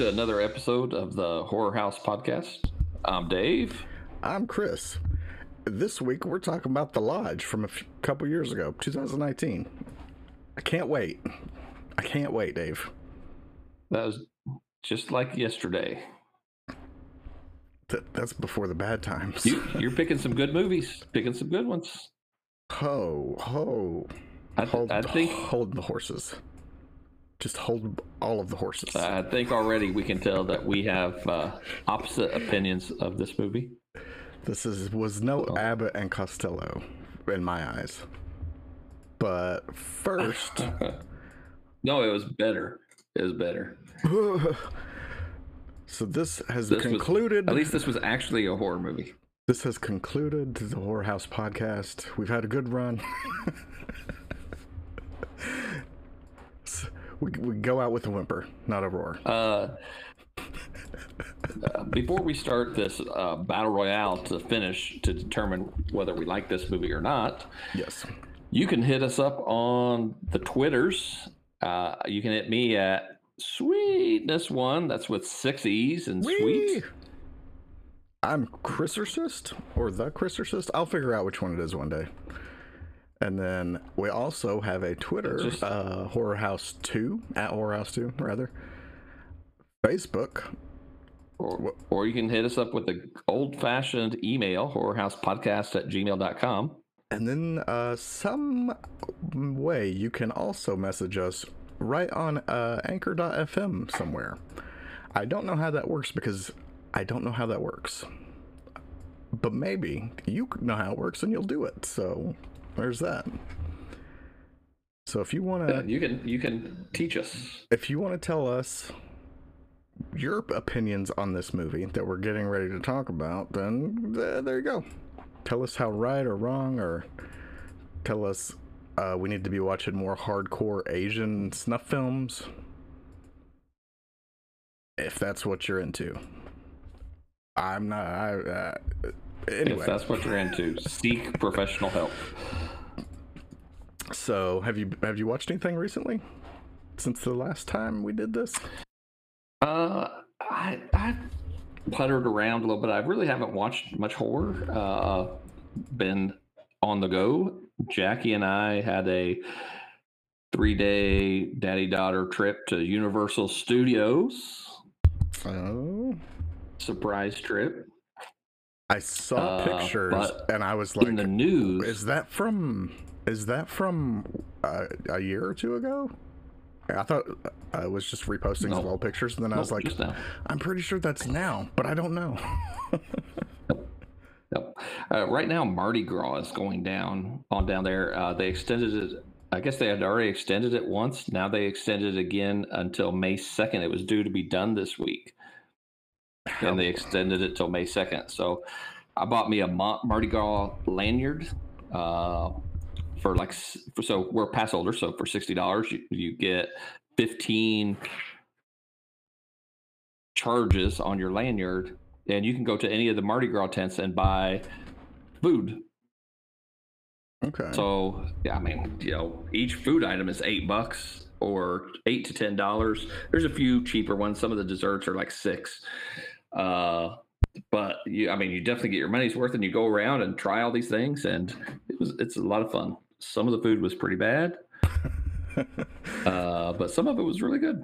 to another episode of the Horror House Podcast. I'm Dave. I'm Chris. This week we're talking about The Lodge from a f- couple years ago, 2019. I can't wait. I can't wait, Dave. That was just like yesterday. Th- that's before the bad times. You, you're picking some good movies, picking some good ones. Ho, ho. I, Hold, I think hold the horses. Just hold all of the horses. I think already we can tell that we have uh, opposite opinions of this movie. This is was no Abbott and Costello in my eyes. But first, No, it was better. It was better. so this has This was- concluded. At least this was actually a horror movie. This has concluded the Horror House podcast. We've had a good run. We, we go out with a whimper, not a roar. Uh, uh, before we start this uh, battle royale to finish to determine whether we like this movie or not, Yes. you can hit us up on the Twitters. Uh, you can hit me at Sweetness One. That's with six E's and sweet. I'm Chrisercist or the Chrisercist. I'll figure out which one it is one day. And then we also have a Twitter, Just- uh, Horror House 2, at Horror House 2, rather. Facebook, Or, or you can hit us up with the old fashioned email, horrorhousepodcast at gmail.com. And then uh, some way you can also message us right on uh, anchor.fm somewhere. I don't know how that works because I don't know how that works. But maybe you know how it works and you'll do it. So there's that. So if you want Uh, to you can you can teach us. if you want to tell us your opinions on this movie that we're getting ready to talk about, then th- there you go. Tell us how right or wrong, or tell us uh, we need to be watching more hardcore Asian snuff films. If that's what you're into, I'm not. I, uh, anyway, If that's what you're into, seek professional help. so have you have you watched anything recently since the last time we did this? Uh, I I puttered around a little bit. I really haven't watched much horror. Uh, been on the go. Jackie and I had a three day daddy daughter trip to Universal Studios. Oh. Surprise trip. I saw Uh, pictures and I was like, In the news, "Is that from? Is that from uh, a year or two ago?" I thought I was just reposting some old pictures, and then I was like, "I'm pretty sure that's now, but I don't know." Yep. Uh, right now, Mardi Gras is going down on down there. Uh, they extended it. I guess they had already extended it once. Now they extended it again until May second. It was due to be done this week, and they extended it till May second. So, I bought me a Mardi Gras lanyard uh, for like for, so we're pass holders. So for sixty dollars, you, you get fifteen charges on your lanyard and you can go to any of the Mardi Gras tents and buy food. okay. So yeah, I mean, you know, each food item is eight bucks or eight to ten dollars. There's a few cheaper ones. Some of the desserts are like six. Uh, but you, I mean, you definitely get your money's worth, and you go around and try all these things, and it was it's a lot of fun. Some of the food was pretty bad, uh, but some of it was really good.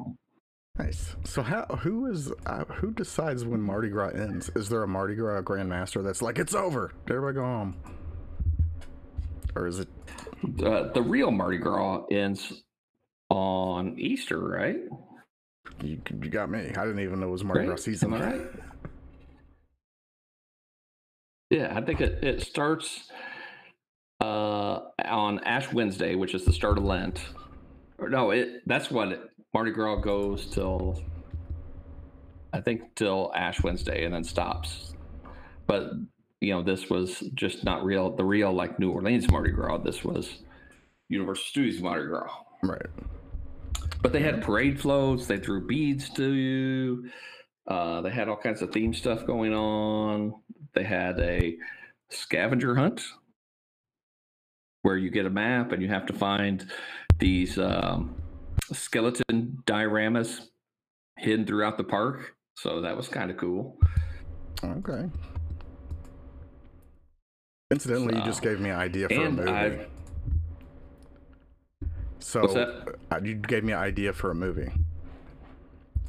nice. So how? Who is? Uh, who decides when Mardi Gras ends? Is there a Mardi Gras Grandmaster that's like, "It's over, everybody go home," or is it? Uh, the real Mardi Gras ends on Easter, right? You, you got me. I didn't even know it was Mardi? Gras season. I right? Yeah, I think it, it starts uh, on Ash Wednesday, which is the start of Lent. Or no, it that's what it, Mardi Gras goes till I think till Ash Wednesday and then stops. But you know, this was just not real. The real like New Orleans Mardi Gras. This was Universal Studios Mardi Gras. Right. But they had parade floats. They threw beads to you. Uh, they had all kinds of theme stuff going on. They had a scavenger hunt where you get a map and you have to find these um, skeleton dioramas hidden throughout the park. So that was kind of cool. Okay. Incidentally, you just gave me an idea for a movie. I- so that? uh, you gave me an idea for a movie,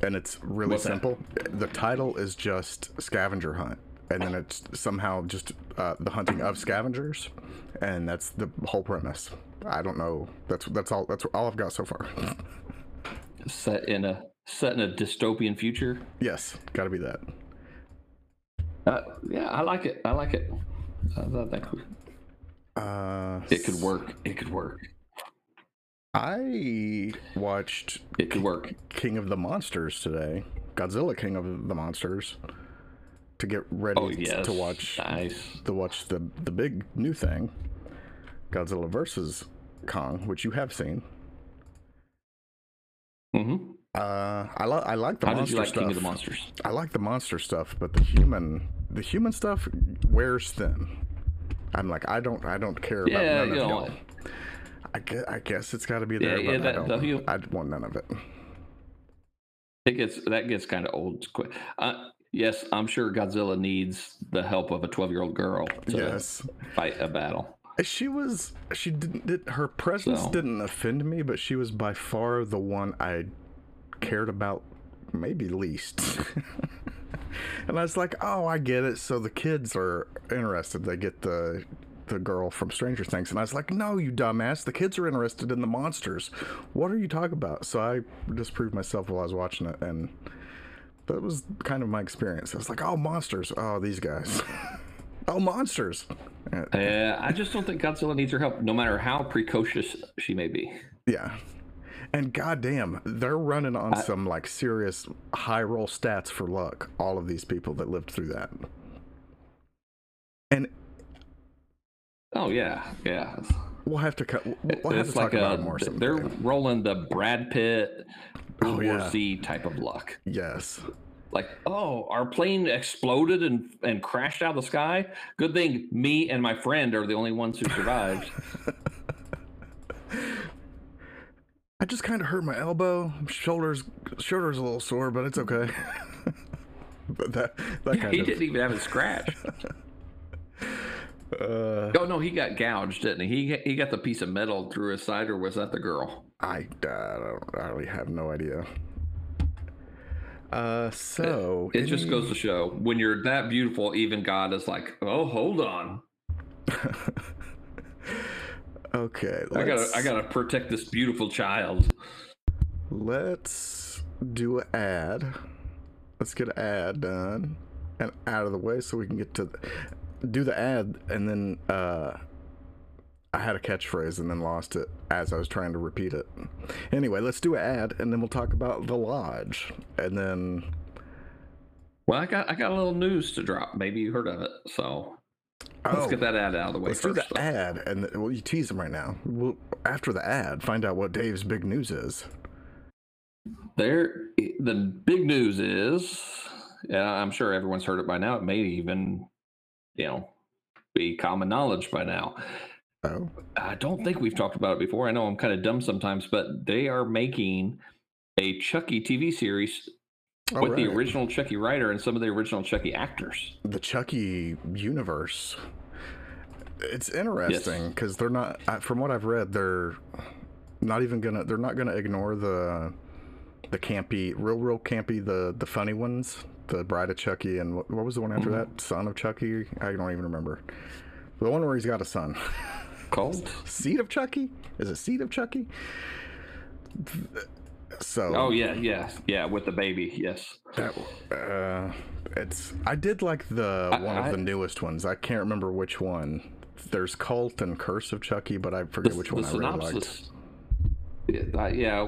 and it's really What's that? simple. The title is just Scavenger Hunt, and then it's somehow just uh, the hunting of scavengers, and that's the whole premise. I don't know. That's that's all. That's all I've got so far. set in a set in a dystopian future. yes, got to be that. Uh, yeah, I like it. I like it. I thought that could, Uh, it could work. It could work. I watched It could work. King of the Monsters today. Godzilla King of the Monsters. To get ready Oh yes. to watch Nice. to watch the the big new thing, Godzilla versus Kong, which you have seen. hmm Uh, I like I like the How did monster you like stuff. King of the Monsters? I like the monster stuff, but the human the human stuff wears thin. I'm like I don't I don't care about Yeah, none you of y'all. I guess, I guess it's got to be there, Yeah, yeah, but that- I the don't. hu- I want none of it. It gets that gets kind of old quick. Uh, yes, I'm sure Godzilla needs the help of a 12 year old girl to Yes. fight a battle. She was she didn't did, her presence So- didn't offend me, but she was by far the one I cared about maybe least. and I was like, "Oh, I get it. So the kids are interested. They get the the girl from Stranger Things." And I was like, "No, you dumbass. The kids are interested in the monsters. What are you talking about?" So I disproved myself while I was watching it and that was kind of my experience. I was like, "Oh, monsters. Oh, these guys. oh, monsters." Uh, Yeah, I just don't think Godzilla needs her help, no matter how precocious she may be. Yeah. And goddamn, they're running on I- some like serious high roll stats for luck. All of these people that lived through that. And Oh yeah, yeah. we'll have to cut. We'll we'll have to it's talk like about a, it more. th- someday. they're rolling the Brad Pitt Oh, yeah. Z type of luck. Yes. Like, oh, our plane exploded and and crashed out of the sky. Good thing me and my friend are the only ones who survived. I just kind of hurt my elbow. Shoulders, shoulders a little sore, but it's okay. but that that kind he of. didn't even have a scratch. Uh, Oh no, he got gouged, didn't he? He he got the piece of metal through his side, or was that the girl? I, uh, I don't. I really have no idea. Uh, so It just any- goes to show when you're that beautiful, even God is like, oh, hold on, okay. I gotta I gotta protect this beautiful child. Let's do an ad. Let's get an ad done and out of the way so we can get to do the ad and then uh I had a catchphrase and then lost it as I was trying to repeat it. Anyway, let's do an ad and then we'll talk about the lodge and then Well, I got I got a little news to drop. Maybe you heard of it, so let's Oh, get that ad out of the way let's do first. the ad and th- well you tease them right now. We'll after the ad find out what Dave's big news is. There, the big news is, and I'm sure everyone's heard it by now. It may even, you know, be common knowledge by now. Oh, I don't think we've talked about it before. I know I'm kind of dumb sometimes, but they are making a Chucky TV series with the original Chucky writer and some of the original Chucky actors. the Chucky universe. It's interesting because they're not, from what I've read, they're not even gonna, they're not gonna ignore the, the campy, real, real campy, the the funny ones, the Bride of Chucky, and what, what was the one after that? Son of Chucky. I don't even remember. The one where he's got a son. Called? Seed of Chucky? Is it Seed of Chucky? So Oh yeah, yeah, yeah, with the baby. Yes. That, uh, it's. I did like the I- one I- of the newest ones. I can't remember which one. There's Cult and Curse of Chucky, but I forget which one I really liked. Yeah, yeah,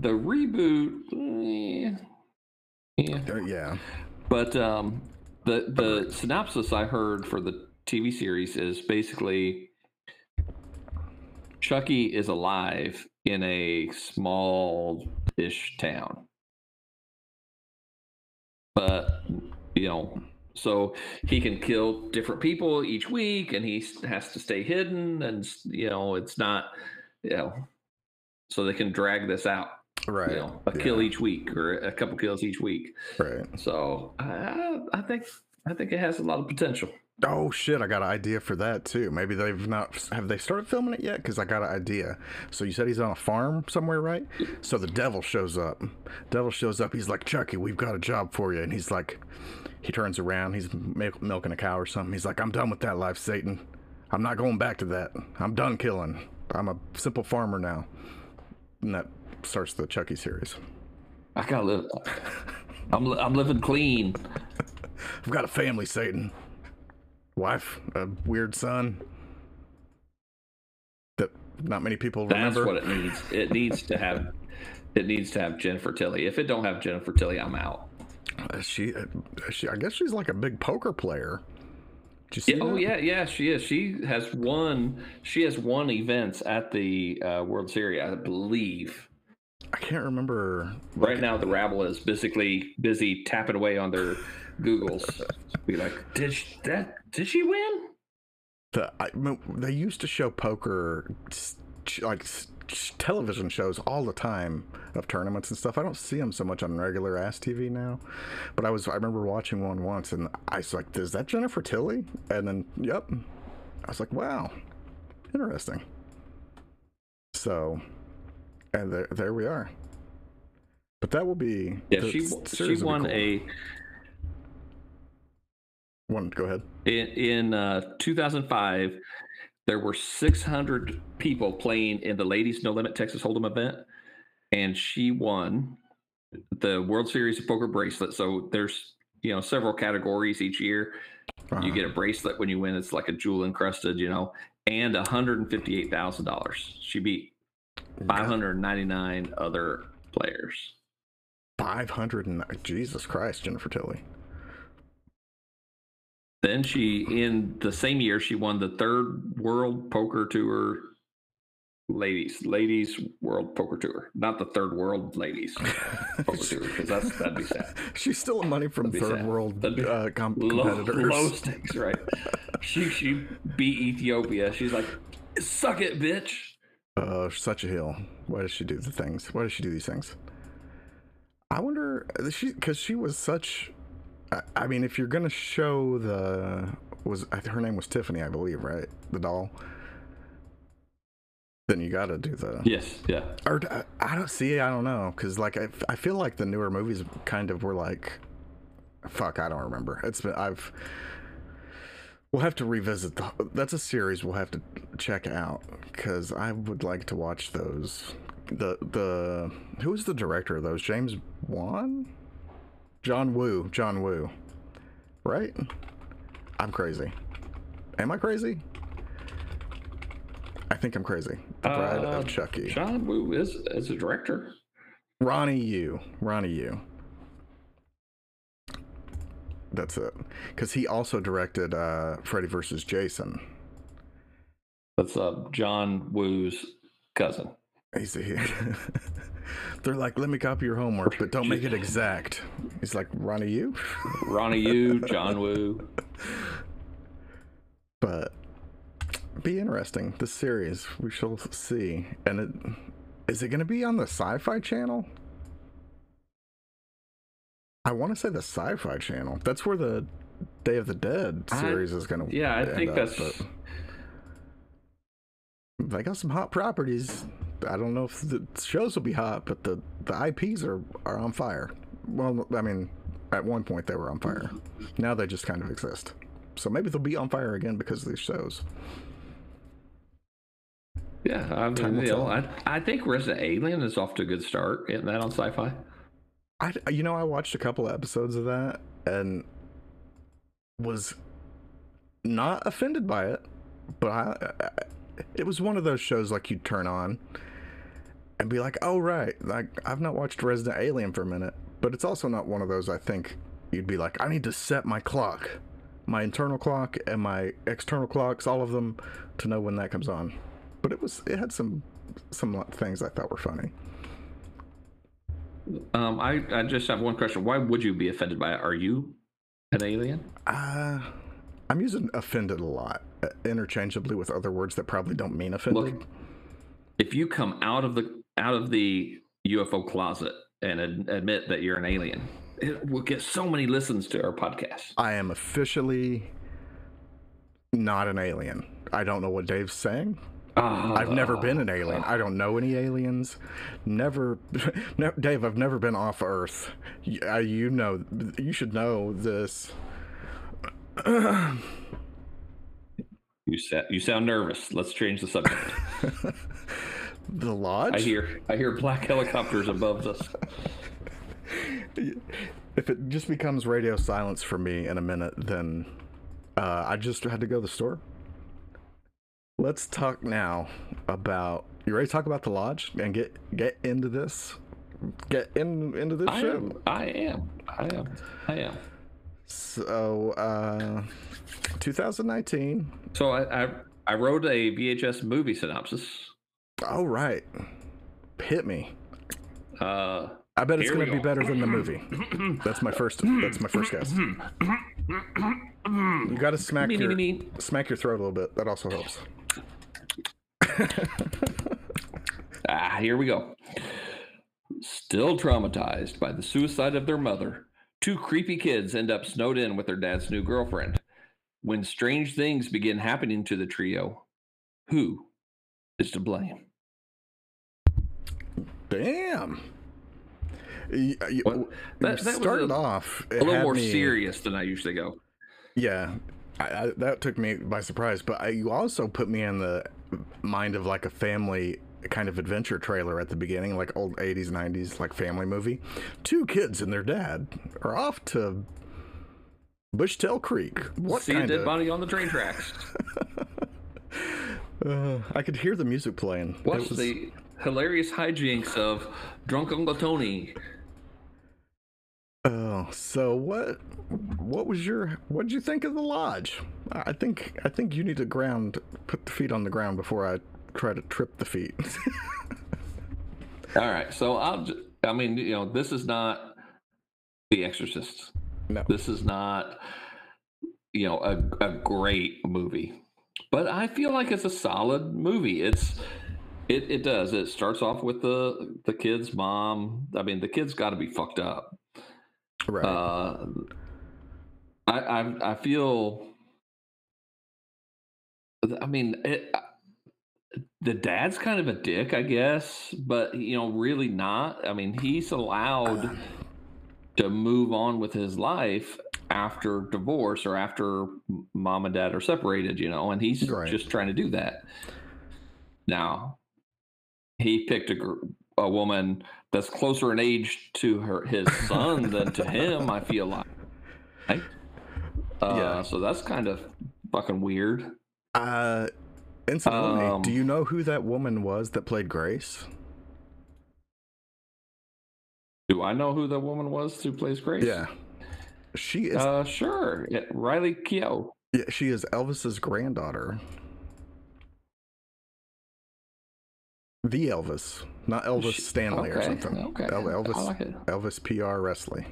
the reboot. eh, yeah, Uh, yeah, but um, the the synopsis I heard for the TV series is basically Chucky is alive in a small-ish town, but you know. So he can kill different people each week, and he has to stay hidden, and you know it's not, you know, so they can drag this out. Right. You know, a yeah, kill each week or a couple kills each week. Right. So I, I think I think it has a lot of potential. Oh shit! I got an idea for that too. Maybe they've not. Have they started filming it yet? Because I got an idea. So you said he's on a farm somewhere, right? So the devil shows up. Devil shows up. He's like, Chucky, we've got a job for you. And he's like, he turns around. He's milk, milking a cow or something. He's like, I'm done with that life, Satan. I'm not going back to that. I'm done killing. I'm a simple farmer now. And that starts the Chucky series. I gotta live. I'm li- I'm living clean. I've got a family, Satan. Wife, a weird son. That not many people That's remember. what it needs. It needs to have. It needs to have Jennifer Tilly. If it don't have Jennifer Tilly, I'm out. Uh, she, uh, she, I guess she's like a big poker player. Did you see Yeah, oh yeah, yeah, she is. She has won. She has won events at the uh, World Series, I believe. I can't remember. Right now, the rabble is basically busy tapping away on their Googles. Be like, did she, that? Did she win? The I, they used to show poker, like television shows all the time of tournaments and stuff. I don't see them so much on regular ass TV now. But I was, I remember watching one once, and I was like, "Is that Jennifer Tilly?" And then, yep. I was like, "Wow, interesting." So, and there, there we are. But that will be. Yeah, she she series will be won cool. a one. Go ahead. in, in uh, 2005. There were 600 people playing in the Ladies No Limit Texas Hold'em event, and she won the World Series of Poker bracelet. So there's you know several categories each year. You Uh-huh. get a bracelet when you win. It's like a jewel encrusted, you know, and $158,000. She beat 599 other players. Five hundred and Jesus Christ, Jennifer Tilly. Then she, in the same year, she won the third World Poker Tour ladies, ladies World Poker Tour, not the third World Ladies Poker Tour, because that's that'd be sad. She's stealing money from third sad. world uh, com- Low, competitors. low stakes, right? she she beat Ethiopia. She's like, suck it, bitch. Uh, such a heel. Why does she do the things? Why does she do these things? I wonder. She because she was such. I, I mean, if you're gonna show the was her name was Tiffany, I believe, right? The doll. Then you got to do the. Yes, yeah. Or I- I don't see. I don't know because like I, I feel like the newer movies kind of were like, fuck, I don't remember. It's been I've. We'll have to revisit the. That's a series we'll have to check out because I would like to watch those. The the who was the director of those? James Wan, John Woo, John Woo, right? I'm crazy. Am I crazy? I think I'm crazy. The Bride Uh, of Chucky. John Woo is as a director. Ronny Yu. Ronny Yu. That's it. Because he also directed uh, Freddy vs. Jason. That's uh, John Woo's cousin. He's he, They're like, let me copy your homework, but don't make it exact. He's like, Ronny Yu? Ronny Yu, John Woo. But be interesting. This series, we shall see. And it is it going to be on the Sci-Fi Channel? I want to say the Sci-Fi Channel. That's where the Day of the Dead I- series is going to. Yeah, I think that's. they got some hot properties. I don't know if the shows will be hot, but the the IPs are are on fire. Well, I mean, at one point they were on fire. Now they just kind of exist. So maybe they'll be on fire again because of these shows. Yeah, I mean, you know. I, I think Resident Alien is off to a good start. Getting that on sci-fi. I you know I watched a couple episodes of that and was not offended by it, but I, I it was one of those shows like you'd turn on and be like, "Oh right, like I've not watched Resident Alien for a minute." But it's also not one of those I think you'd be like, "I need to set my clock, my internal clock and my external clocks, all of them to know when that comes on." But it was it had some some things I thought were funny. Um, I, I just have one question. Why would you be offended by it? Are you an alien? Uh, I'm using offended a lot, uh, interchangeably with other words that probably don't mean offended. Look, if you come out of the out of the UFO closet and ad- admit that you're an alien. It will get so many listens to our podcast. I am officially not an alien. I don't know what Dave's saying. I've never been an alien. I don't know any aliens. Never, ne- Dave. I've never been off Earth. You, uh, you know, you should know this. You sa- you sound nervous. Let's change the subject. The lodge. I hear I hear black helicopters above us. if it just becomes radio silence for me in a minute, then uh, I just had to go to the store. Let's talk now about. You ready to talk about the lodge and get get into this? Get in into this I show. am. I am. I am. I am. So, uh, 2019. So I, I I wrote a VHS movie synopsis. All right, hit me. Uh, I bet it's gonna be better than the movie. That's my first. That's my first guess. You got to smack me, your me, me. smack your throat a little bit. That also helps. Ah, here we go. Still traumatized by the suicide of their mother, two creepy kids end up snowed in with their dad's new girlfriend. When strange things begin happening to the trio, who is to blame? Damn. You, you, What? That- that started a- off A little more serious than I usually go. Yeah, I, I, that took me by surprise. But I, you also put me in the mind of like a family kind of adventure trailer at the beginning, like old '80s, '90s, like family movie. Two kids and their dad are off to Bushtail Creek. What See a kind dead of? body on the train tracks. Uh, I could hear the music playing. Watch was- the hilarious hijinks of drunk Uncle Tony. Oh, so what? What was your? What did you think of the lodge? I think I think you need to ground, put the feet on the ground before I try to trip the feet. All right, so I'll. Just, I mean, you know, this is not The Exorcist. no. This is not, you know, a, a great movie, but I feel like it's a solid movie. It's it it does. It starts off with the the kid's mom. I mean, the kid's got to be fucked up. Right. Uh, I, I I feel. I mean, it, the dad's kind of a dick, I guess, but you know, really not. I mean, he's allowed to move on with his life after divorce or after mom and dad are separated, you know, and he's Right. just trying to do that. Now, he picked a gr- a woman that's closer in age to her his son than to him. I feel like, right? Uh, Yeah. So that's kind of fucking weird. Uh, incidentally, Um, do you know who that woman was that played Grace? Do I know who the woman was who plays Grace? Yeah, she is. Uh, sure. Yeah, Riley Keough. yeah, she is Elvis's granddaughter. The Elvis, not Elvis She- Stanley or something. okay. El- Elvis, I like it. Elvis Presley.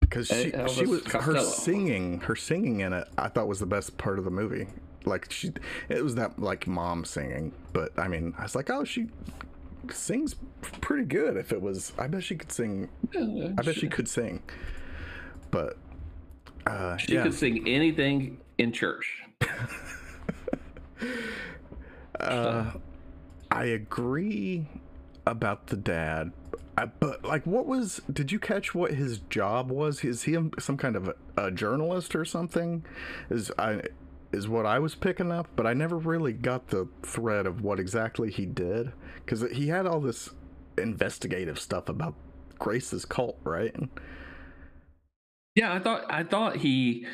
Because she, she Elvis was her singing, her singing in it. I thought was the best part of the movie. Like she, it was that like mom singing. But I mean, I was like, oh, she sings pretty good. If it was, I bet she could sing. I bet she could sing. But uh, She yeah, could sing anything in church. uh, I agree about the dad. I, but like, what was? Did you catch what his job was? Is he some kind of a, a journalist or something? Is I is what I was picking up, but I never really got the thread of what exactly he did because he had all this investigative stuff about Grace's cult, right? Yeah, I thought I thought he.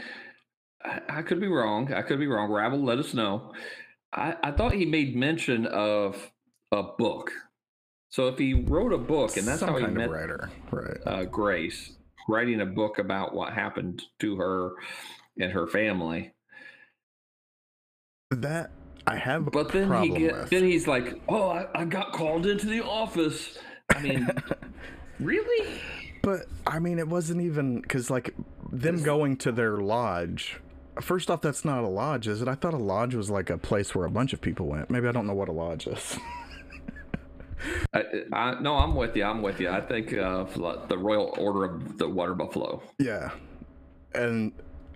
I, I could be wrong. I could be wrong. Rabble, let us know. I, I thought he made mention of a book. So if he wrote a book, and that's Some how he kind met of writer, right? uh, Grace, writing a book about what happened to her and her family. That I have a But then he get with. then he's like, "Oh, I, I got called into the office." I mean, really? But I mean, it wasn't even because like them going to their lodge. First off, that's not a lodge, is it? I thought a lodge was like a place where a bunch of people went. Maybe I don't know what a lodge is. I, I, no, I'm with you. I'm with you. I think uh, the Royal Order of the Water Buffalo. Yeah, and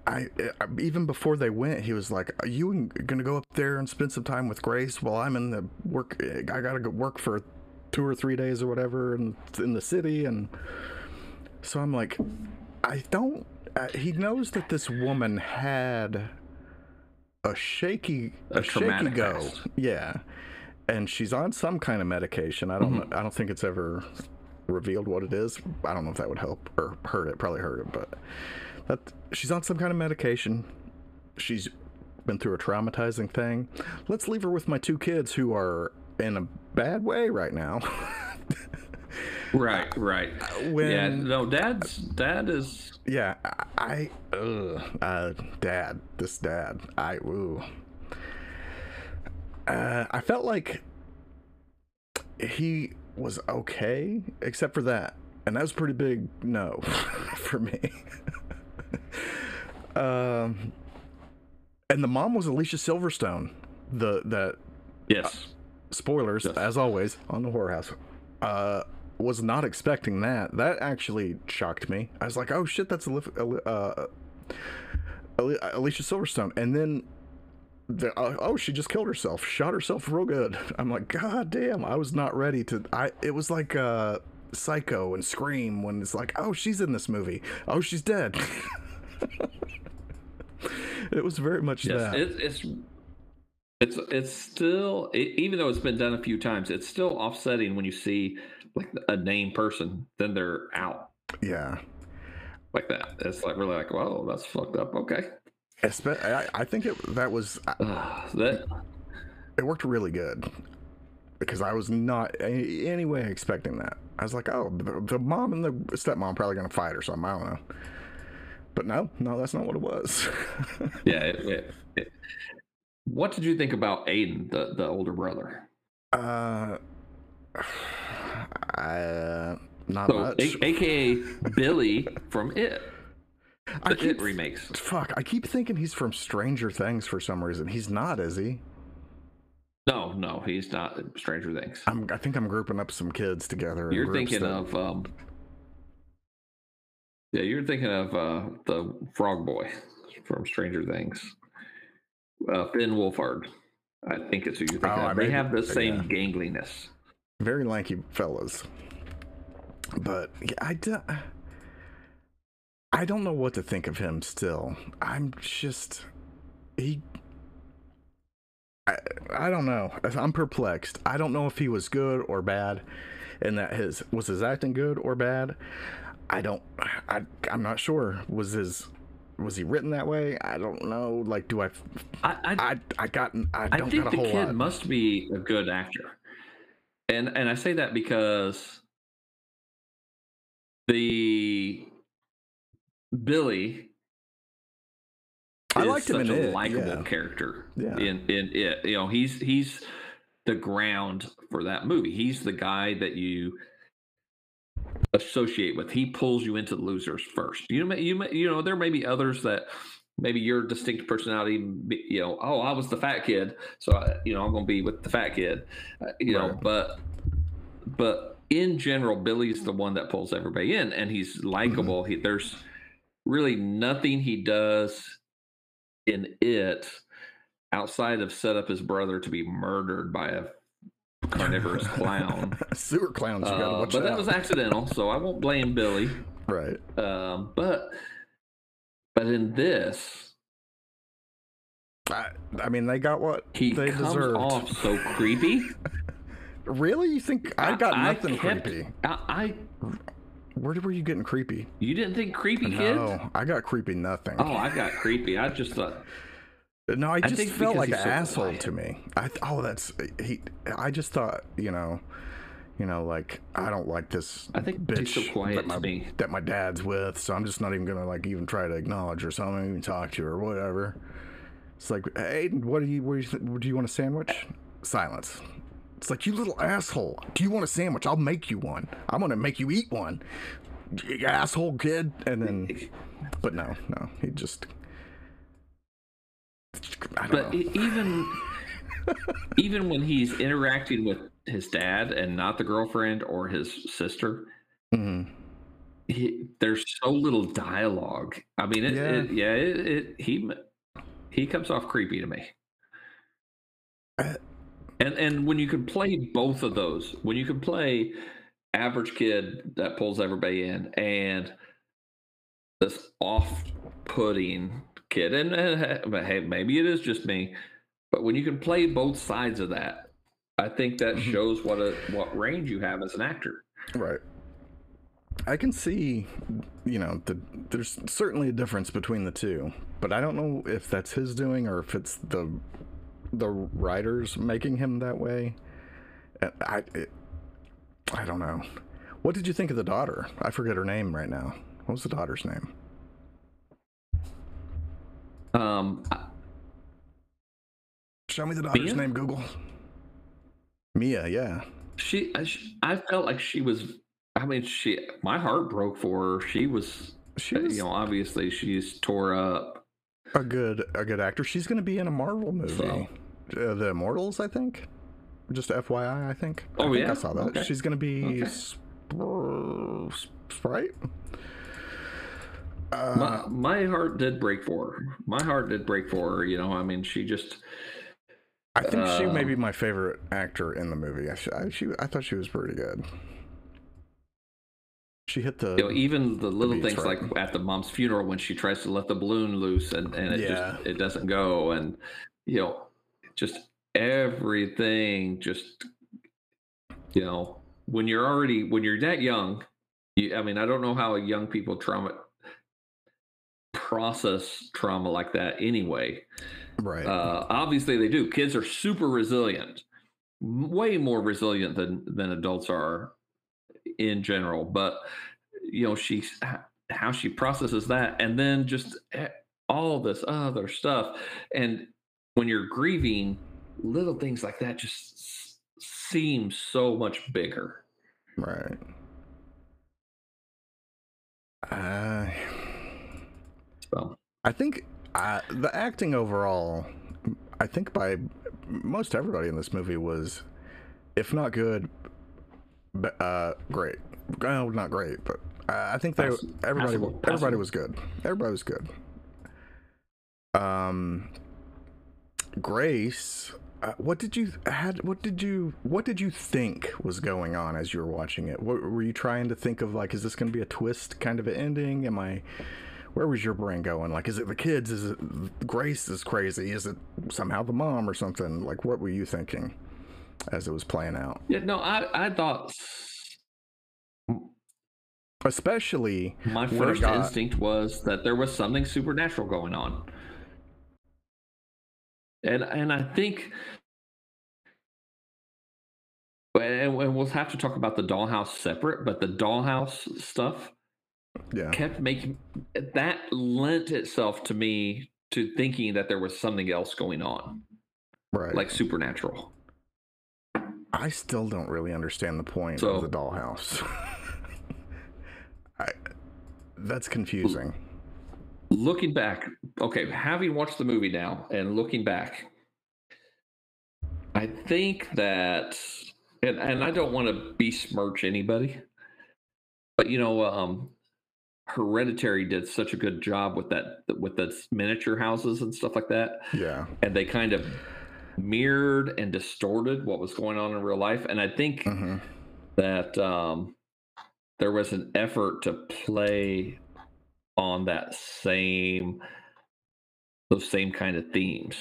I, I, even before they went, he was like, "Are you gonna go up there and spend some time with Grace while I'm in the work? I gotta go work for two or three days or whatever in in the city." And so I'm like, I don't. Uh, he knows that this woman had a shaky, a, a shaky go, past. yeah, and she's on some kind of medication. I don't mm-hmm. know. I don't think it's ever revealed what it is. I don't know if that would help or hurt it. Probably hurt it, but that she's on some kind of medication. She's been through a traumatizing thing. Let's leave her with my two kids who are in a bad way right now. right, right. When, yeah, no, dad's dad is. Yeah, I, ugh, uh, dad, this dad, I, ooh. Uh, I felt like he was okay, except for that, and that was pretty big no for me. um, and the mom was Alicia Silverstone. The that yes. Uh, spoilers yes. as always on the horror house. Uh, was not expecting that. That actually shocked me. I was like, oh shit, that's uh, Alicia Silverstone. And then, the, uh, oh, she just killed herself, shot herself real good. I'm like, god damn, I was not ready to. I it was like uh, Psycho and Scream when it's like, oh, she's in this movie. Oh, she's dead. it was very much yes, that. It, it's it's it's still it, even though it's been done a few times, it's still offsetting when you see like a named person, then they're out. Yeah, like that. It's like really like, whoa, that's fucked up. Okay. I, I think it that was uh, that it worked really good because I was not any way expecting that. I was like, oh, the, the mom and the stepmom probably gonna fight or something. I don't know. But no, no, that's not what it was. yeah, it, it, it, what did you think about Aiden, the the older brother? Uh, uh not so, much. A- AKA Billy from It. The I keep, It remakes. Fuck, I keep thinking he's from Stranger Things for some reason. He's not, is he? No, no, he's not Stranger Things. I'm, I think I'm grouping up some kids together. You're thinking that... of, um, yeah, you're thinking of uh, the Frog Boy from Stranger Things uh, Finn Wolfhard. I think it's who you're thinking oh, of. They have the same yeah. gangliness. Very lanky fellas. But yeah, I, do, I don't know what to think of him still. I'm just. He. I, I don't know. I'm perplexed. I don't know if he was good or bad, and that his was his acting good or bad. I don't. I I'm not sure. Was his was he written that way? I don't know. Like, do I? I I, I, I got. I, I think the kid lot. must be a good actor, and and I say that because the Billy. I liked him in a likable yeah. character yeah. in in it. You know, he's he's the ground for that movie. He's the guy that you associate with. He pulls you into the losers first. You know, you you know, there may be others that maybe your distinct personality, you know, oh, I was the fat kid, so I, you know, I'm going to be with the fat kid, uh, you right. know, but but in general, Billy's the one that pulls everybody in, and he's likable. Mm-hmm. He, there's really nothing he does in it outside of set up his brother to be murdered by a carnivorous clown. Sewer clowns, you gotta uh, watch But that was accidental, so I won't blame Billy. Right. Um, but but in this, I, I mean, they got what he they comes deserved. off so creepy. really? You think I got I, nothing I kept, creepy? I, I where were you getting creepy? You didn't think creepy, kid? No, I got creepy nothing. Oh, I got creepy. I just thought no, I just I felt like an so asshole quiet. to me. I oh, that's he. I just thought, you know, you know, like I don't like this. I think bitch so that my, that my dad's with, so I'm just not even gonna like even try to acknowledge her. So I'm not even talk to her or whatever. It's like, hey, what do you? What do you? Th- do you want a sandwich? Silence. It's like you little asshole. Do you want a sandwich? I'll make you one. I'm gonna make you eat one. You asshole kid. And then, but no, no, he just but even even when he's interacting with his dad and not the girlfriend or his sister. hmm He, there's so little dialogue. I mean, it, Yeah. it, yeah, it, it, he he comes off creepy to me. Uh, And and when you can play both of those, when you can play average kid that pulls everybody in and this off-putting kid, and, and but hey, maybe it is just me, but when you can play both sides of that, I think that Mhm. shows what a what range you have as an actor. Right. I can see, you know, the, there's certainly a difference between the two, but I don't know if that's his doing or if it's the the writers making him that way. I it, I don't know. What did you think of the daughter? I forget her name right now. What was the daughter's name? Um, Show me the daughter's Mia? name, Google. Mia, yeah. she, I, sh- I felt like she was. I mean, she. My heart broke for her. She was. She was you know, obviously she's tore up. a good a good actor. She's going to be in a Marvel movie, So- uh, The Immortals, I think. Just FYI, I think. I Oh, think yeah? I saw that. Okay. She's going to be Okay. Spr- Sprite. Uh, my, my heart did break for her. My heart did break for her. You know, I mean, she just. I think she may be um, my favorite actor in the movie. I, I, she, I thought she was pretty good. She hit the You know, even the little beats things right. like at the mom's funeral when she tries to let the balloon loose and, and it Yeah. just it doesn't go and you know just everything just you know when you're already when you're that young you, I mean I don't know how young people trauma process trauma like that anyway right. uh, obviously they do kids are super resilient way more resilient than than adults are in general but you know she how she processes that and then just eh, all this other stuff and when you're grieving little things like that just seem so much bigger right. Uh, so I think uh, the acting overall, I think by most everybody in this movie was, if not good, uh, great. Well, not great, but uh, I think they Pass- everybody passable, everybody was good. Everybody was good. Um, Grace, uh, what did you had? What did you what did you think was going on as you were watching it? What were you trying to think of? Like, is this going to be a twist kind of an ending? Am I? Where was your brain going? Like, is it the kids? Is it Grace is crazy? Is it somehow the mom or something? Like, what were you thinking as it was playing out? yeah no i i thought Especially my first got- instinct was that there was something supernatural going on and and i think and and we'll have to talk about the dollhouse separate but the dollhouse stuff yeah, kept making that lent itself to me to thinking that there was something else going on right. like supernatural I still don't really understand the point So- of the dollhouse. I, that's confusing. looking back okay having watched the movie now and looking back i think that and, and i don't want to besmirch anybody but you know um hereditary did such a good job with that with the miniature houses and stuff like that. Yeah, and they kind of mirrored and distorted what was going on in real life. And i think hmm that um, there was an effort to play on that same those same kind of themes.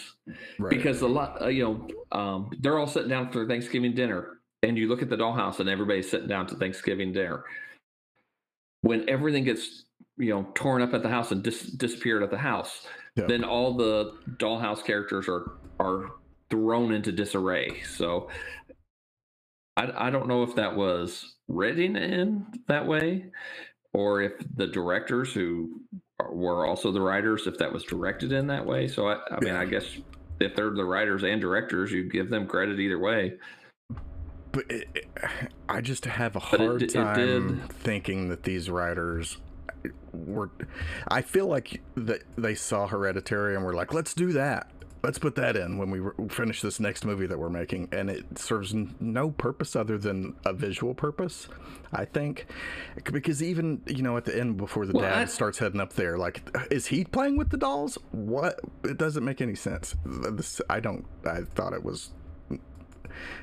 Right. because a lot uh, you know um, they're all sitting down for thanksgiving dinner and you look at the dollhouse and everybody's sitting down to thanksgiving dinner when everything gets you know torn up at the house and dis- disappeared at the house Yeah. then all the dollhouse characters are are thrown into disarray so I, I don't know if that was written in that way or if the directors who were also the writers if that was directed in that way so i, I mean Yeah. i guess if they're the writers and directors you give them credit either way but it, it- I just have a But hard it time thinking that these writers were. I feel like that they saw Hereditary and were like, "Let's do that," let's put that in when we re- finish this next movie that we're making, and it serves n- no purpose other than a visual purpose. I think because even you know at the end before the Well, dad I- starts heading up there, like is he playing with the dolls? What? It doesn't make any sense. This, I don't. I thought it was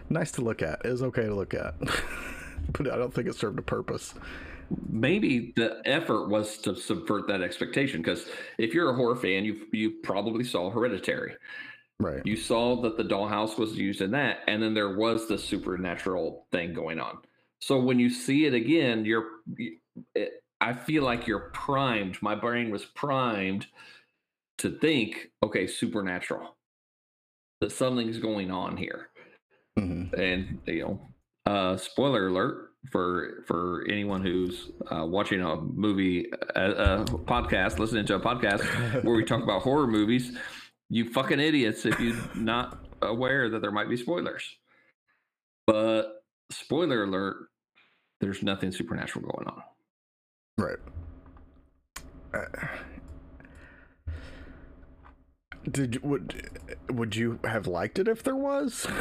nice to look at. It was okay to look at, but I don't think it served a purpose. maybe the effort was to subvert that expectation because if you're a horror fan you you probably saw hereditary Right. you saw that the dollhouse was used in that and then there was the supernatural thing going on so when you see it again you're it, i feel like you're primed my brain was primed to think okay supernatural that something's going on here hmm and you know uh spoiler alert for for anyone who's uh, watching a movie a, a podcast listening to a podcast where we talk about horror movies you fucking idiots if you're not aware that there might be spoilers but spoiler alert there's nothing supernatural going on Right. Uh, did would would you have liked it if there was?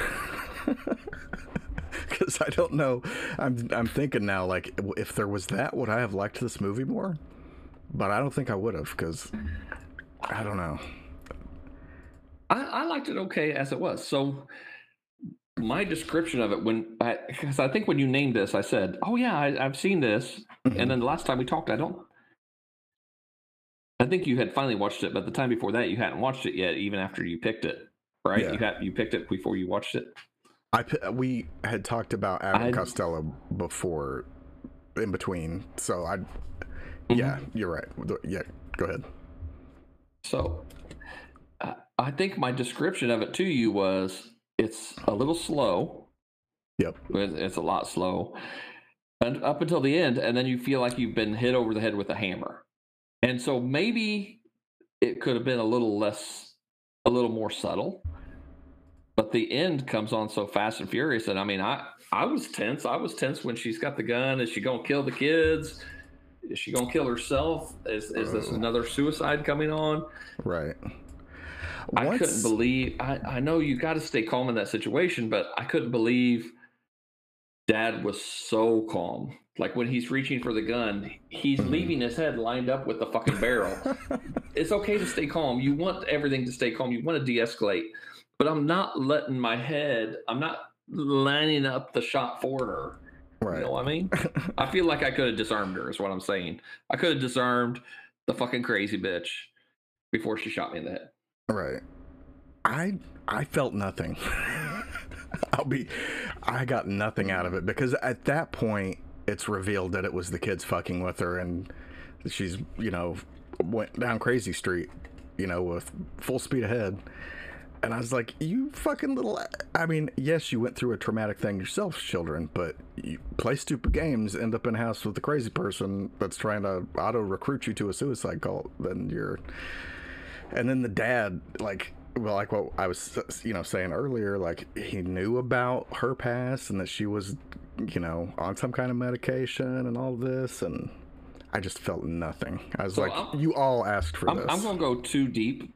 Because I don't know. I'm I'm thinking now like if there was that, would I have liked this movie more? But I don't think I would have because I don't know. I, I liked it okay as it was. So my description of it when I because I think when you named this, I said, "Oh yeah, I, I've seen this." And mm-hmm. then the last time we talked, I don't. I think you had finally watched it, but the time before that, you hadn't watched it yet. Even after you picked it, right? Yeah. You had you picked it before you watched it. I we had talked about Adam I- Costello before, in between. So I, Mm-hmm. yeah, you're right. Yeah, go ahead. So I I think my description of it to you was it's a little slow. Yep. It's it's a lot slow, and up until the end, and then you feel like you've been hit over the head with a hammer. And so maybe it could have been a little less, a little more subtle. But the end comes on so fast and furious, and I mean, I I was tense. I was tense when she's got the gun. Is she gonna kill the kids? Is she gonna kill herself? Is is this Oh. another suicide coming on? Right. I couldn't believe. I, I know you got to stay calm in that situation, but I couldn't believe Dad was so calm. Like when he's reaching for the gun, he's Mhm. leaving his head lined up with the fucking barrel. it's okay to stay calm. You want everything to stay calm. You want to de-escalate, but I'm not letting my head. I'm not lining up the shot for her. right. You know what I mean? I feel like I could have disarmed her. Is what I'm saying. I could have disarmed the fucking crazy bitch before she shot me in the head. Right. I I felt nothing. I'll be I got nothing out of it because at that point it's revealed that it was the kids fucking with her and she's, you know, went down crazy street, you know, with full speed ahead. And I was like, you fucking little. I mean, yes, you went through a traumatic thing yourself, children, but you play stupid games, end up in a house with a crazy person that's trying to auto recruit you to a suicide cult, then you're and then the dad like well like what i was you know saying earlier like he knew about her past and that she was you know on some kind of medication and all this and i just felt nothing i was So like I'm- you all asked for I'm, this I'm going to go too deep.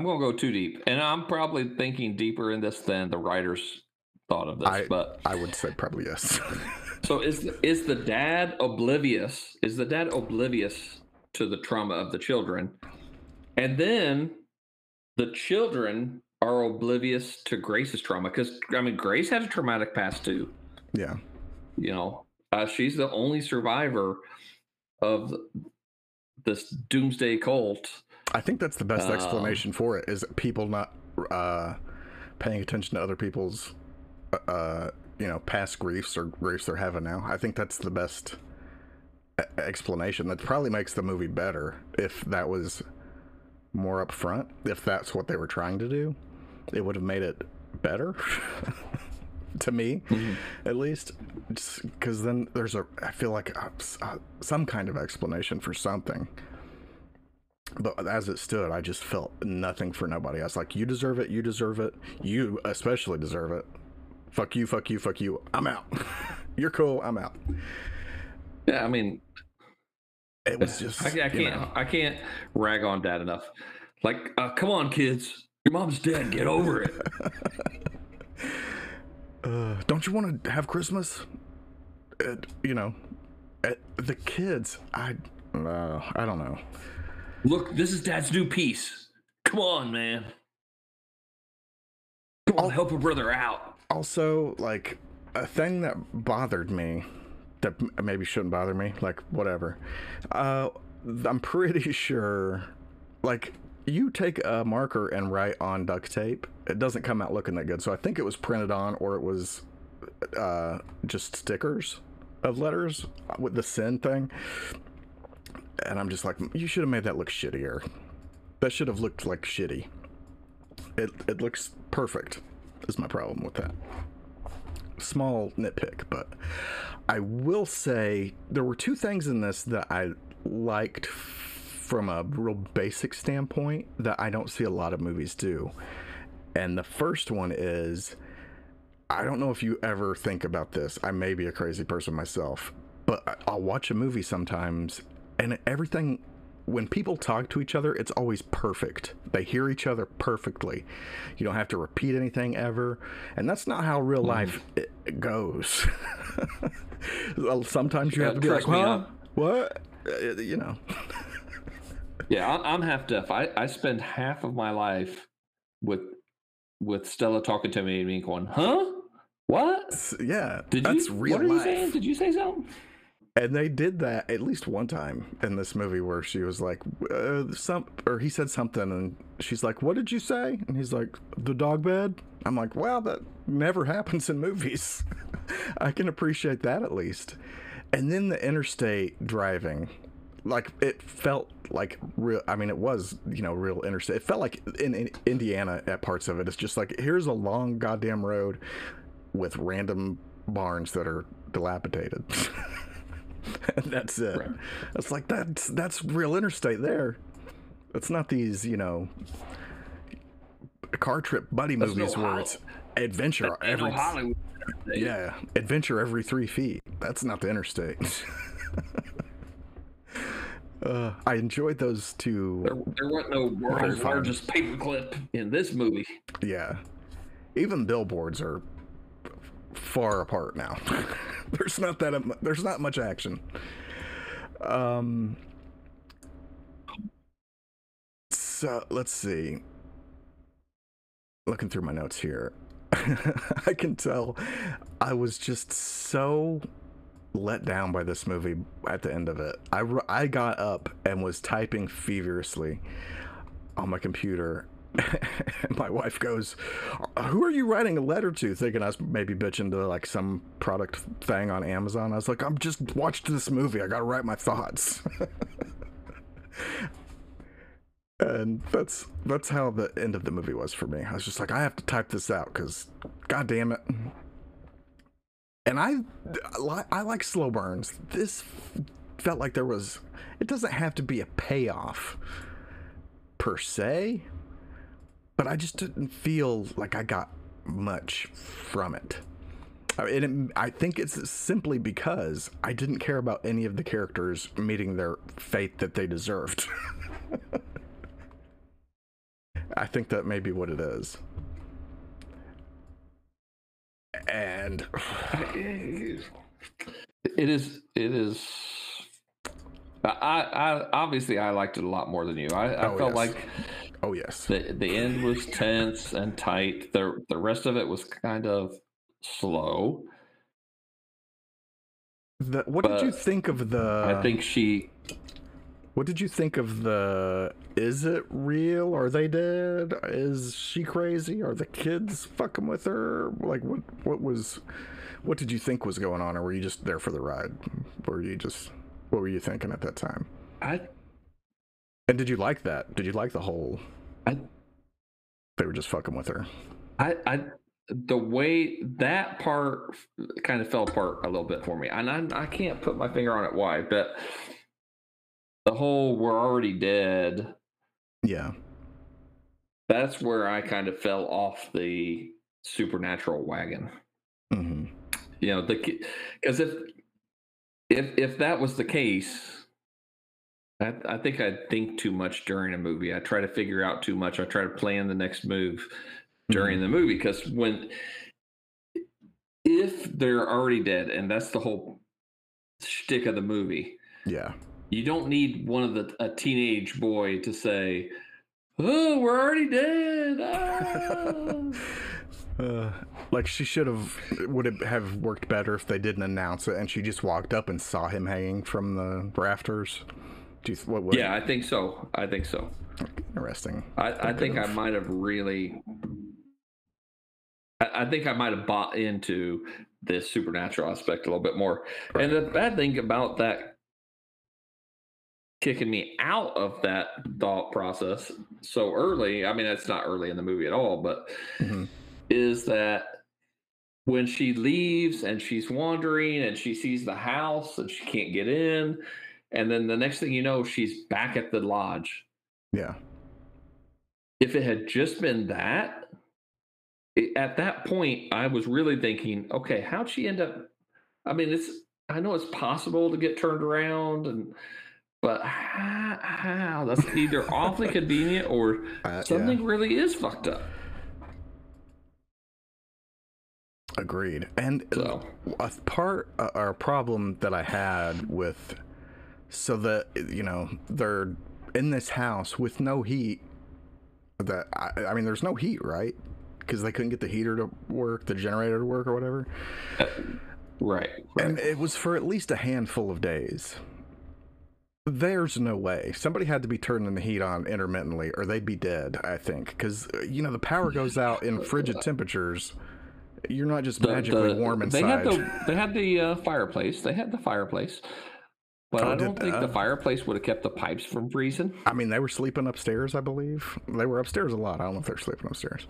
I'm going to go too deep, and I'm probably thinking deeper in this than the writers thought of this. I- but i would say probably yes so is the, is the dad oblivious? Is the dad oblivious to the trauma of the children, and then the children are oblivious to Grace's trauma? Because I mean, Grace had a traumatic past too. yeah You know, uh, she's the only survivor of this doomsday cult. I think that's the best Um, explanation for it is people not uh paying attention to other people's uh you know past griefs or griefs they're having now. I think that's the best explanation. That probably makes the movie better if that was more upfront. If that's what they were trying to do it would have made it better to me at least. Because then there's a i feel like a, a- some kind of explanation for something but as it stood i just felt nothing for nobody i was like you deserve it you deserve it you especially deserve it fuck you fuck you fuck you i'm out you're cool i'm out Yeah, I mean, it was just I, I can't know. I can't rag on dad enough. Like, uh, come on, kids, Your mom's dead. Get over it. uh, don't you want to have Christmas? You know, the kids. I, uh, I don't know. Look, this is Dad's new piece. Come on, man. Come on, help a brother out. Also, like a thing that bothered me that maybe shouldn't bother me, like whatever. Uh, I'm pretty sure, like you take a marker and write on duct tape, it doesn't come out looking that good. So I think it was printed on, or it was uh, just stickers of letters with the sin thing. And I'm just like, you should have made that look shittier. That should have looked like shitty. It it looks perfect. Is my problem with that. Small nitpick, but I will say there were two things in this that I liked from a real basic standpoint that I don't see a lot of movies do. And the first one is I don't know if you ever think about this. I may be a crazy person myself, but I'll watch a movie sometimes and everything when people talk to each other, it's always perfect. They hear each other perfectly. You don't have to repeat anything ever. And that's not how real mm. life mm. goes. Sometimes you, you have to be like, huh? What? Uh, you know. yeah, I'm half deaf. I, I spend half of my life with with Stella talking to me and me going, huh? What? Yeah, did that's you, real what are life. you saying? Did you say something? And they did that at least one time in this movie where she was like, uh, some, or he said something, and she's like, "What did you say?" And he's like, "The dog bed." I'm like, "Wow, that never happens in movies." I can appreciate that at least. And then the interstate driving, like it felt like real. I mean, it was you know real interstate. It felt like in, in Indiana at parts of it. It's just like here's a long goddamn road with random barns that are dilapidated. that's it. Right. It's like that's that's real interstate there. It's not these you know car trip buddy that's movies no where it's adventure every no yeah adventure every three feet. That's not the interstate. uh, I enjoyed those two. There, there weren't no world's largest paperclip in this movie. Yeah, even billboards are far apart now. there's not that there's not much action. Um. So let's see. Looking through my notes here, I can tell I was just so let down by this movie at the end of it. I, I got up and was typing feverishly on my computer my wife goes, "Who are you writing a letter to?" Thinking I was maybe bitching to like some product thing on Amazon. I was like, "I'm just watched this movie. I got to write my thoughts." and that's that's how the end of the movie was for me. I was just like, I have to type this out because, god damn it. And I, I like slow burns. This felt like there was. It doesn't have to be a payoff per se, but I just didn't feel like I got much from it. And it, I think it's simply because I didn't care about any of the characters meeting their fate that they deserved. I think that may be what it is. And it is. It is. I, I obviously I liked it a lot more than you. I, I oh, felt yes. like Oh yes. The the end was tense and tight. The the rest of it was kind of slow. The, what did you think of the I think she What did you think of the is it real? Are they dead? Is she crazy? Are the kids fucking with her? Like what what was what did you think was going on or were you just there for the ride? Were you just what were you thinking at that time? I and did you like that? Did you like the whole? I. They were just fucking with her. I. I the way that part kind of fell apart a little bit for me, and I, I can't put my finger on it why, but the whole "we're already dead." Yeah. That's where I kind of fell off the supernatural wagon. Mm-hmm. You know, the because if if if that was the case, I, I think I think too much during a movie. I try to figure out too much. I try to plan the next move during Mhm. the movie because when if they're already dead, and that's the whole shtick of the movie, Yeah. you don't need one of the a teenage boy to say, "Oh, we're already dead." ah." Uh, like she should have would it have worked better if they didn't announce it and she just walked up and saw him hanging from the rafters. Do you, what would yeah, I think so. I think so. interesting. I, I think I might have really. I, I think I might have bought into this supernatural aspect a little bit more. And the bad thing about that kicking me out of that thought process so early, I mean, it's not early in the movie at all, but Mhm. is that when she leaves and she's wandering and she sees the house and she can't get in. And then the next thing you know, she's back at the lodge Yeah. if it had just been that it, at that point i was really thinking okay how'd she end up i mean it's i know it's possible to get turned around and but how, how? that's either awfully convenient or Uh, something yeah. really is fucked up Agreed. And so a part uh, or a problem that I had with so that you know they're in this house with no heat. That I, I mean, there's no heat, right? Because they couldn't get the heater to work, the generator to work, or whatever. right, And it was for at least a handful of days. There's no way. Somebody had to be turning the heat on intermittently, or they'd be dead. I think because you know the power goes out in frigid temperatures. You're not just The- magically the- warm they had the they had the uh, fireplace they had the fireplace but Oh, i don't think the fireplace would have kept the pipes from freezing I mean, they were sleeping upstairs, I believe. They were upstairs a lot. I don't know if they're sleeping upstairs.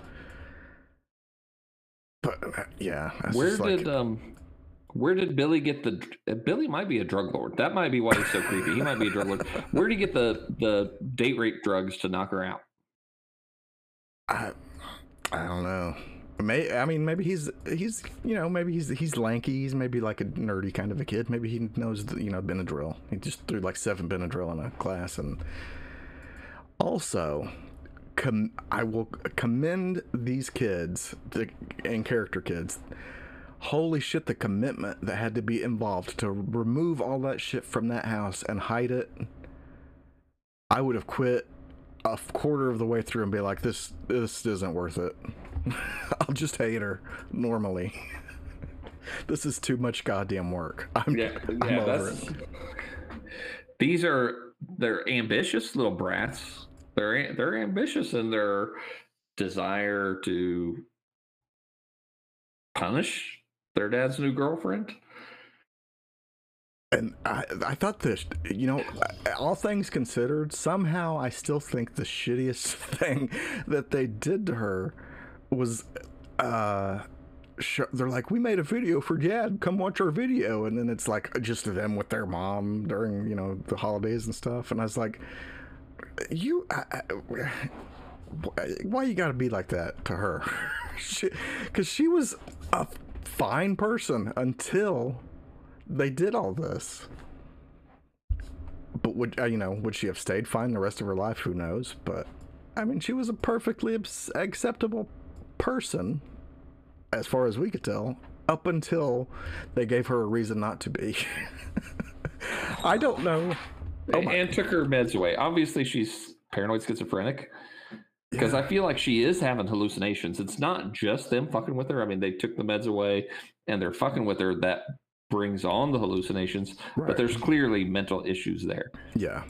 But uh, yeah, Where just like- did um where did Billy get the uh, Billy might be a drug lord. That might be why he's so creepy. He might be a drug lord. Where did he get the the date rape drugs to knock her out? I, I don't know. May I mean maybe he's he's you know maybe he's he's lanky. He's maybe like a nerdy kind of a kid. Maybe he knows the, you know Benadryl. He just threw like seven Benadryl in a class and also. Com- I will commend these kids, the and character kids. Holy shit, the commitment that had to be involved to remove all that shit from that house and hide it. I would have quit a quarter of the way through and be like, "This this isn't worth it." I'll just hate her normally. this is too much goddamn work. I'm, Yeah, I'm yeah. over it. these are they're ambitious little brats. They're they're ambitious in their desire to punish their dad's new girlfriend. And I, I thought this, you know, all things considered, somehow I still think the shittiest thing that they did to her was, uh, they're like, we made a video for Dad. Come watch our video, and then it's like just them with their mom during you know the holidays and stuff. And I was like, you, I, I, why you got to be like that to her? Because she was a fine person until they did all this. But would uh, you know? Would she have stayed fine the rest of her life? Who knows? But I mean, she was a perfectly acceptable person, as far as we could tell, up until they gave her a reason not to be. I don't know. Oh my- and took her meds away. Obviously, she's paranoid schizophrenic because Yeah. I feel like she is having hallucinations. It's not just them fucking with her. I mean, they took the meds away and they're fucking with her. That brings on the hallucinations, Right. but there's clearly mental issues there. Yeah,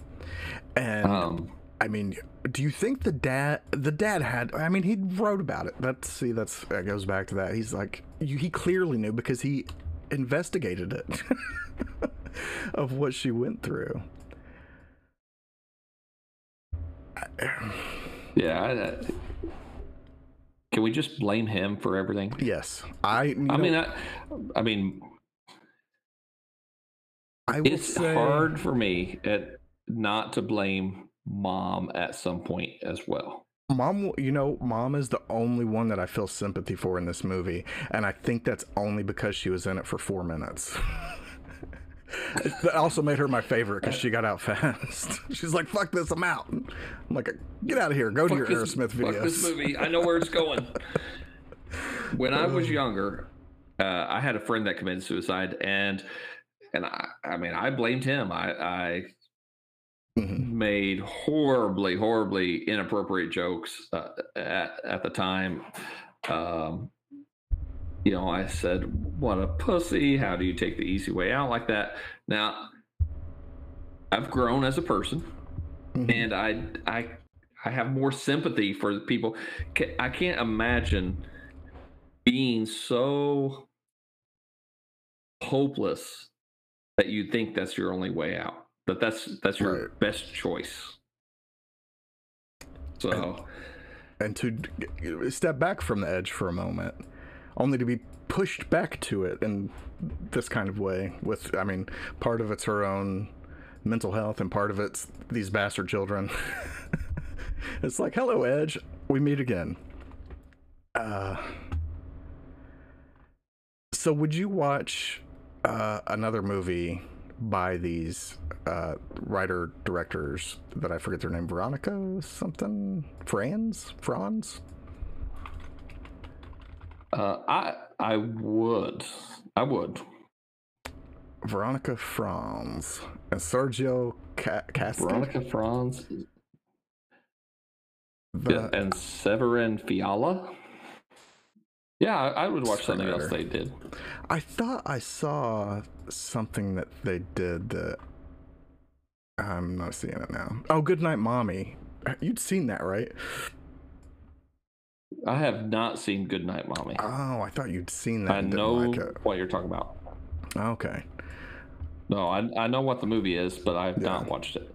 and Um, I mean, do you think the dad, the dad had? I mean, he wrote about it. That's see, that's that goes back to that. He's like, you, he clearly knew because he investigated it of what she went through. yeah. I, I, can we just blame him for everything? Yes, I. I know, mean, I, I mean, I it's say, hard for me at not to blame mom at some point as well. Mom, you know, mom is the only one that I feel sympathy for in this movie, and I think that's only because she was in it for four minutes. that also made her my favorite because she got out fast. She's like, "Fuck this, I'm out." I'm like, "Get out of here, go to your this, Aerosmith videos." Fuck this movie. I know where it's going. when I was younger, uh, I had a friend that committed suicide, and and I, I mean, I blamed him. I, I Mhm. made horribly, horribly inappropriate jokes uh, at at the time. Um, you know, I said, "What a pussy! How do you take the easy way out like that?" Now, I've grown as a person, Mhm. and I, I, I have more sympathy for the people. I can't imagine being so hopeless that you think that's your only way out. That that's that's your Right. best choice. So and to step back from the edge for a moment, only to be pushed back to it in this kind of way. With, I mean, part of it's her own mental health, and part of it's these bastard children. it's like, hello, Edge, we meet again. Uh, so, would you watch uh, another movie by these uh, writer directors that I forget their name, Veronika something, Franz, Franz. uh, I I would I would Veronika Franz and Sergio Ca- Casca. Veronika Franz The- and Severin Fiala. Yeah, I, I would watch something else they did. I thought I saw something that they did that I'm not seeing it now. Oh, Goodnight Mommy. You'd seen that, right? I have not seen Goodnight Mommy. Oh, I thought you'd seen that. I didn't know like it. what you're talking about. Okay. No, I I know what the movie is, but I have Yeah. not watched it.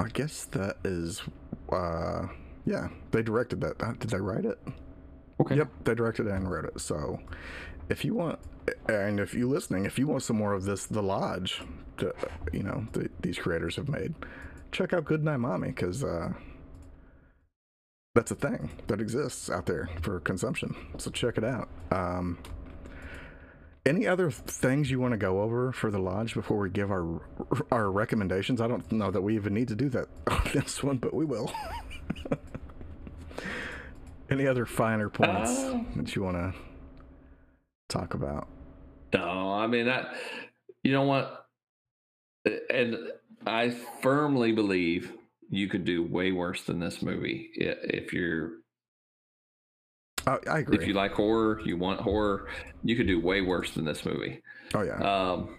I guess that is. uh Yeah, they directed that. Uh, Did they write it? Okay. Yep, they directed and wrote it. So, if you want, and if you're listening, if you want some more of this, The Lodge, that you know the, these creators have made, check out Goodnight Mommy because uh, that's a thing that exists out there for consumption. So check it out. Um, any other things you want to go over for the lodge before we give our our recommendations? I don't know that we even need to do that on this one, but we will. Any other finer points Uh, that you want to talk about? No, I mean that. You know what? And I firmly believe you could do way worse than this movie if you're I, I agree. if you like horror, you want horror, you could do way worse than this movie. oh yeah, Um,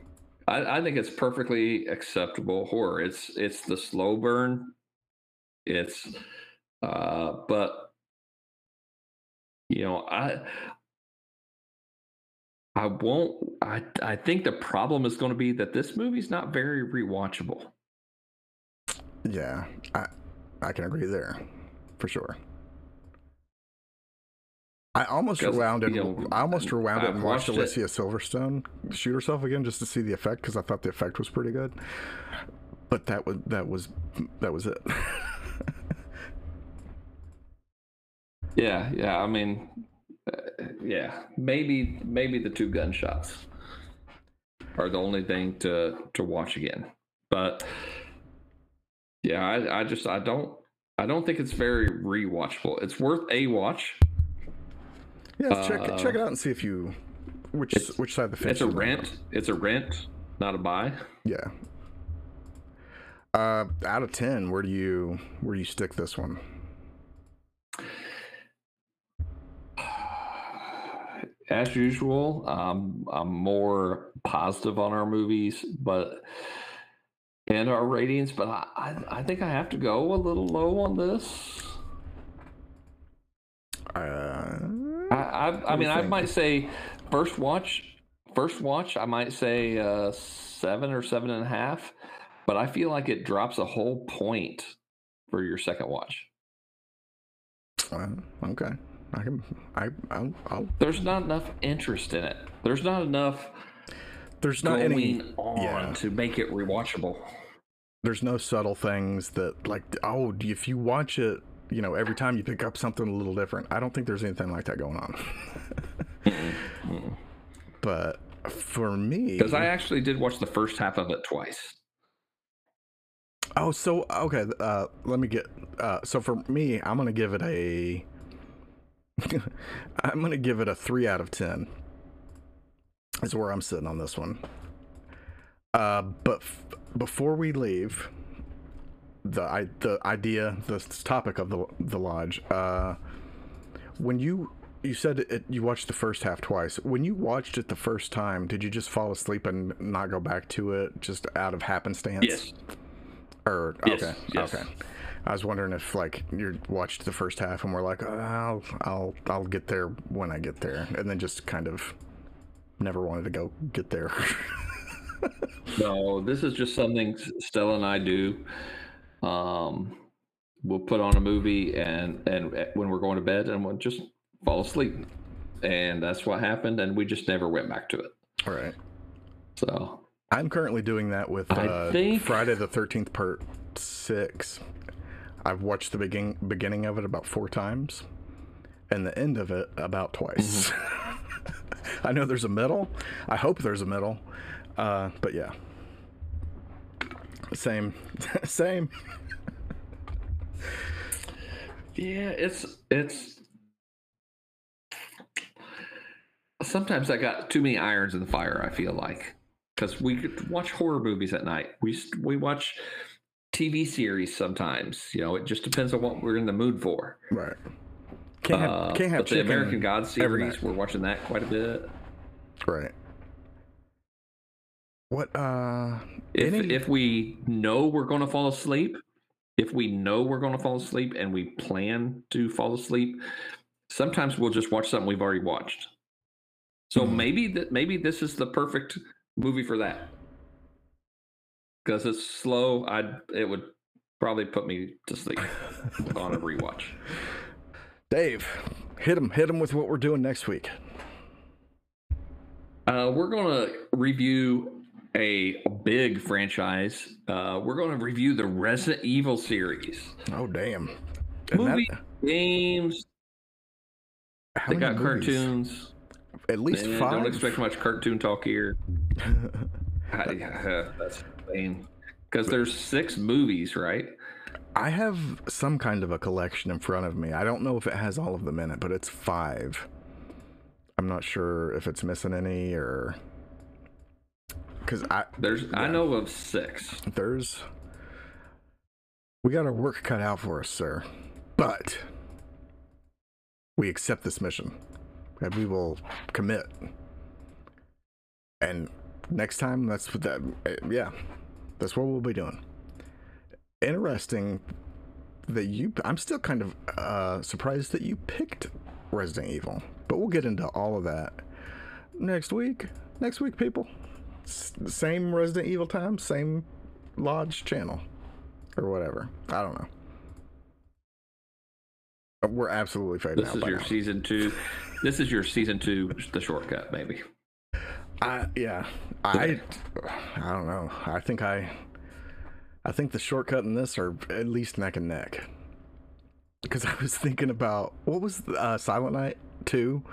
I, I think it's perfectly acceptable horror. It's it's the slow burn. It's, uh, but you know, I I won't. I I think the problem is going to be that this movie's not very rewatchable. yeah. I I can agree there for sure. I almost rewound it. you know, I almost rewound it and watched watched. Alicia Silverstone shoot herself again just to see the effect because I thought the effect was pretty good. But that was that was that was it. Yeah, yeah. I mean, uh, yeah. Maybe maybe the two gunshots are the only thing to to watch again. But yeah, I, I just I don't I don't think it's very rewatchable. It's worth a watch. yeah, check Uh, check it out and see if you which which side of the fence. It's a you're on. rent. It's a rent, not a buy. Yeah. Uh, out of ten, where do you where do you stick this one? As usual, um, I'm more positive on our movies, but and our ratings. But I, I, I think I have to go a little low on this. Uh, I, I, I mean, I might say first watch, first watch, I might say uh, seven or seven and a half, but I feel like it drops a whole point for your second watch. uh, okay. I can. I. I'll, I'll, There's not enough interest in it. There's not enough there's not going any. on yeah. to make it rewatchable. There's no subtle things that like. Oh, if you watch it, you know, every time you pick up something a little different. I don't think there's anything like that going on. But For me, because I actually did watch the first half of it twice. Oh, so okay. Uh, let me get. Uh, so for me, I'm gonna give it a. I'm gonna give it a three out of ten. Is where I'm sitting on this one. Uh, but f- before we leave, the I, the idea, the topic of the the lodge. Uh, when you you said it, you watched the first half twice. When you watched it the first time, did you just fall asleep and not go back to it just out of happenstance? Yes. Or Yes, okay, yes. okay. I was wondering if like you watched the first half and were like, "Oh, I'll I'll I'll get there when I get there, and then just kind of never wanted to go get there. No, this is just something Stella and I do. Um, we'll put on a movie and and when we're going to bed and we'll just fall asleep, and that's what happened. And we just never went back to it. All right. So I'm currently doing that with uh, think- Friday the Thirteenth Part Six. I've watched the begin- beginning of it about four times, and the end of it about twice. Mm-hmm. I know there's a middle. I hope there's a middle, uh, but yeah, same, same. yeah, it's it's. Sometimes I got too many irons in the fire. I feel like because we watch horror movies at night. We we watch TV series sometimes. You know, it just depends on what we're in the mood for. Right. Can't have, Uh, can't have the American God series, we're watching that quite a bit. Right. What? Uh. If Any- if we know we're going to fall asleep, if we know we're going to fall asleep and we plan to fall asleep, sometimes we'll just watch something we've already watched. So Mhm. maybe that maybe this is the perfect movie for that. Because it's slow, I'd it would probably put me to sleep on a rewatch. Dave, hit him. Hit him with what we're doing next week. Uh, we're going to review a big franchise. Uh, we're going to review the Resident Evil series. Oh damn. And Movie, that- games, they got movies? cartoons. At least five. Don't expect much cartoon talk here. I, uh, that's insane. Because there's six movies, right? I have some kind of a collection in front of me. I don't know if it has all of them in it, but it's five. I'm not sure if it's missing any or because I There's I know of six. there's we got our work cut out for us, sir. But we accept this mission, and we will commit. And next time, that's what that. eh, Yeah, that's what we'll be doing. Interesting that you. I'm still kind of uh, surprised that you picked Resident Evil, but we'll get into all of that next week. Next week, people. S- same Resident Evil time, same Lodge channel, or whatever. I don't know. We're absolutely fading This out. is by your now. season two. This is your season two, the shortcut, maybe. I yeah. I I don't know. I think I I think the shortcut in this are at least neck and neck. Because I was thinking about what was uh, Silent Night two.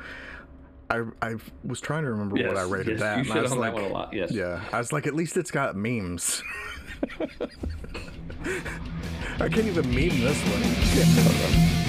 I I was trying to remember what I rated yes, that. You and I was like, that one a lot. Yes. Yeah, I was like, at least it's got memes. I can't even meme this one.